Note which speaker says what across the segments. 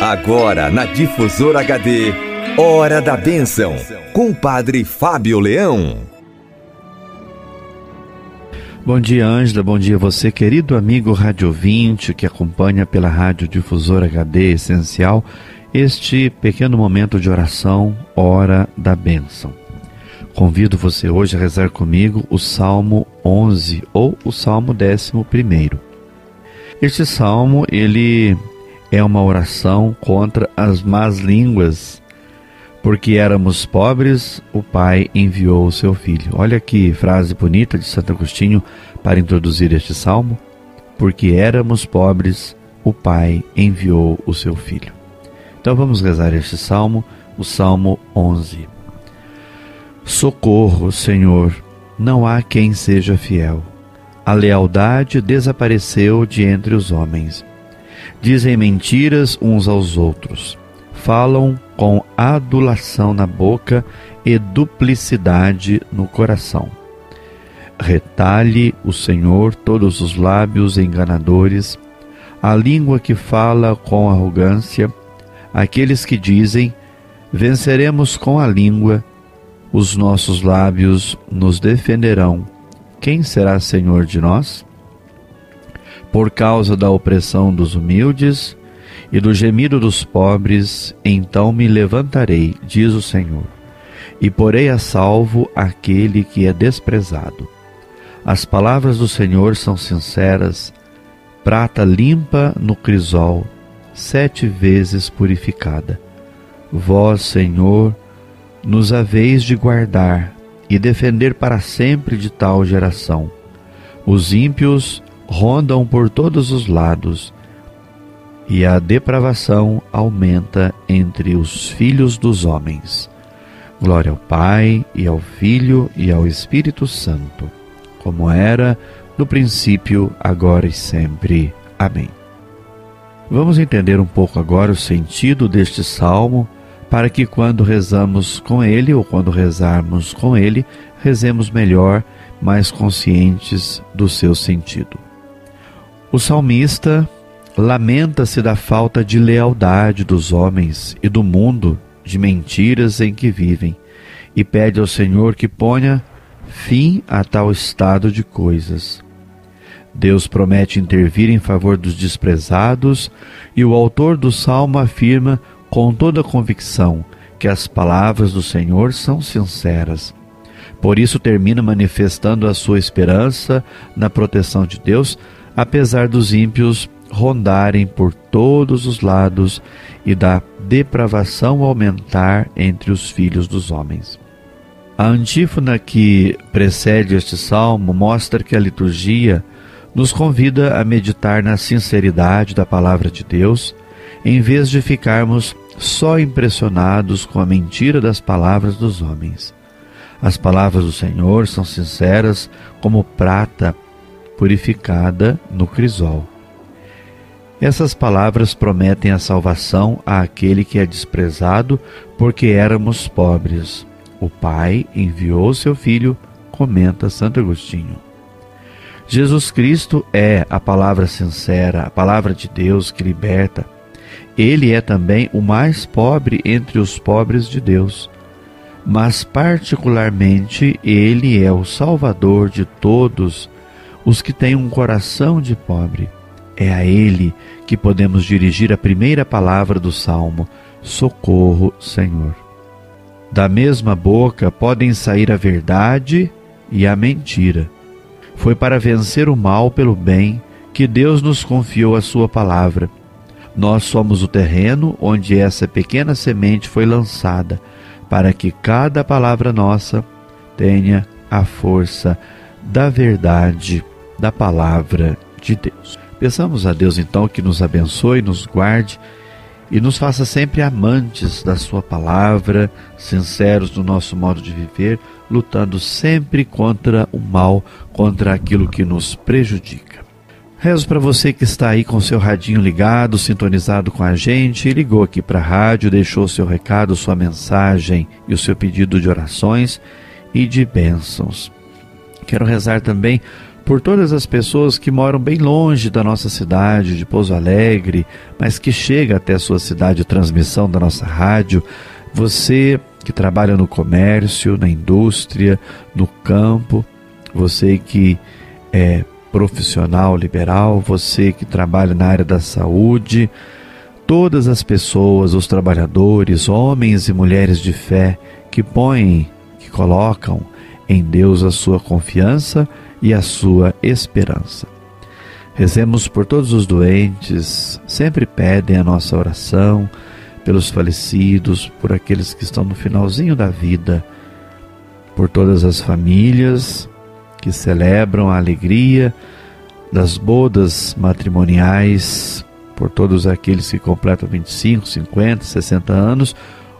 Speaker 1: Agora na Difusora HD, Hora da Bênção, com o Padre Fábio Leão.
Speaker 2: Bom dia, Ângela. Bom dia, você, querido amigo rádio ouvinte que acompanha pela Rádio Difusora HD Essencial este pequeno momento de oração, Hora da Bênção. Convido você hoje a rezar comigo o Salmo 11 ou o Salmo 11. Este salmo, ele é uma oração contra as más línguas. Porque éramos pobres, o Pai enviou o seu Filho. Olha que frase bonita de Santo Agostinho para introduzir este salmo. Porque éramos pobres, o Pai enviou o seu Filho. Então vamos rezar este salmo, o Salmo 11. Socorro, Senhor, não há quem seja fiel. A lealdade desapareceu de entre os homens dizem mentiras uns aos outros, falam com adulação na boca e duplicidade no coração. Retalhe o Senhor todos os lábios enganadores, a língua que fala com arrogância, aqueles que dizem: Venceremos com a língua, os nossos lábios nos defenderão. Quem será Senhor de nós? Por causa da opressão dos humildes e do gemido dos pobres, então me levantarei, diz o Senhor, e porei a salvo aquele que é desprezado. As palavras do Senhor são sinceras, prata limpa no crisol, sete vezes purificada. Vós, Senhor, nos haveis de guardar e defender para sempre de tal geração. Os ímpios rondam por todos os lados, e a depravação aumenta entre os filhos dos homens. Glória ao Pai, e ao Filho, e ao Espírito Santo, como era no princípio, agora e sempre. Amém. Vamos entender um pouco agora o sentido deste salmo, para que quando rezamos com ele, ou quando rezarmos com ele, rezemos melhor, mais conscientes do seu sentido. O salmista lamenta-se da falta de lealdade dos homens e do mundo de mentiras em que vivem e pede ao Senhor que ponha fim a tal estado de coisas. Deus promete intervir em favor dos desprezados e o autor do salmo afirma com toda convicção que as palavras do Senhor são sinceras. Por isso termina manifestando a sua esperança na proteção de Deus apesar dos ímpios rondarem por todos os lados e da depravação aumentar entre os filhos dos homens. A antífona que precede este salmo mostra que a liturgia nos convida a meditar na sinceridade da palavra de Deus, em vez de ficarmos só impressionados com a mentira das palavras dos homens. As palavras do Senhor são sinceras como prata purificada no crisol. Essas palavras prometem a salvação àquele que é desprezado, porque éramos pobres. O Pai enviou seu Filho, comenta Santo Agostinho. Jesus Cristo é a palavra sincera, a palavra de Deus que liberta. Ele é também o mais pobre entre os pobres de Deus, mas particularmente ele é o Salvador de todos os que têm um coração de pobre. É a Ele que podemos dirigir a primeira palavra do salmo: Socorro, Senhor. Da mesma boca podem sair a verdade e a mentira. Foi para vencer o mal pelo bem que Deus nos confiou a Sua palavra. Nós somos o terreno onde essa pequena semente foi lançada, para que cada palavra nossa tenha a força da verdade da palavra de Deus. Peçamos a Deus então que nos abençoe, nos guarde e nos faça sempre amantes da Sua palavra, sinceros no nosso modo de viver, lutando sempre contra o mal, contra aquilo que nos prejudica. Rezo para você que está aí com seu radinho ligado, sintonizado com a gente, ligou aqui para a rádio, deixou seu recado, sua mensagem e o seu pedido de orações e de bênçãos. Quero rezar também por todas as pessoas que moram bem longe da nossa cidade, de Pouso Alegre, mas que chega até a sua cidade transmissão da nossa rádio. Você que trabalha no comércio, na indústria, no campo, você que é profissional liberal, você que trabalha na área da saúde, todas as pessoas, os trabalhadores, homens e mulheres de fé que põem, que colocam em Deus a sua confiança e a sua esperança. Rezemos por todos os doentes, sempre pedem a nossa oração, pelos falecidos, por aqueles que estão no finalzinho da vida, por todas as famílias que celebram a alegria das bodas matrimoniais, por todos aqueles que completam 25, 50, 60 anos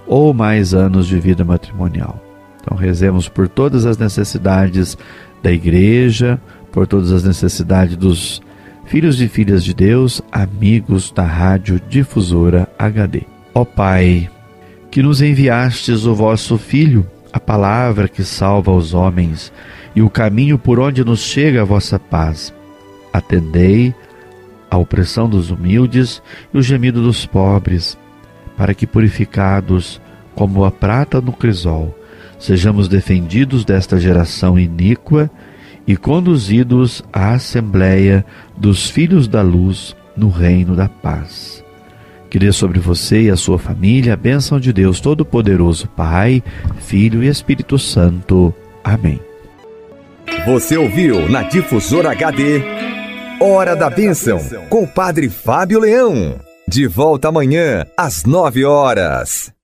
Speaker 2: ou mais anos de vida matrimonial. Então rezemos por todas as necessidades da igreja, por todas as necessidades dos filhos e filhas de Deus, amigos da Rádio Difusora HD. Ó Pai, que nos enviastes o vosso Filho, a palavra que salva os homens e o caminho por onde nos chega a vossa paz. Atendei a opressão dos humildes e o gemido dos pobres, para que, purificados como a prata no crisol, sejamos defendidos desta geração iníqua e conduzidos à Assembleia dos Filhos da Luz no Reino da Paz. Que dê sobre você e a sua família a bênção de Deus Todo-Poderoso, Pai, Filho e Espírito Santo. Amém.
Speaker 1: Você ouviu na Difusora HD Hora da Bênção com o Padre Fábio Leão. De volta amanhã às nove horas.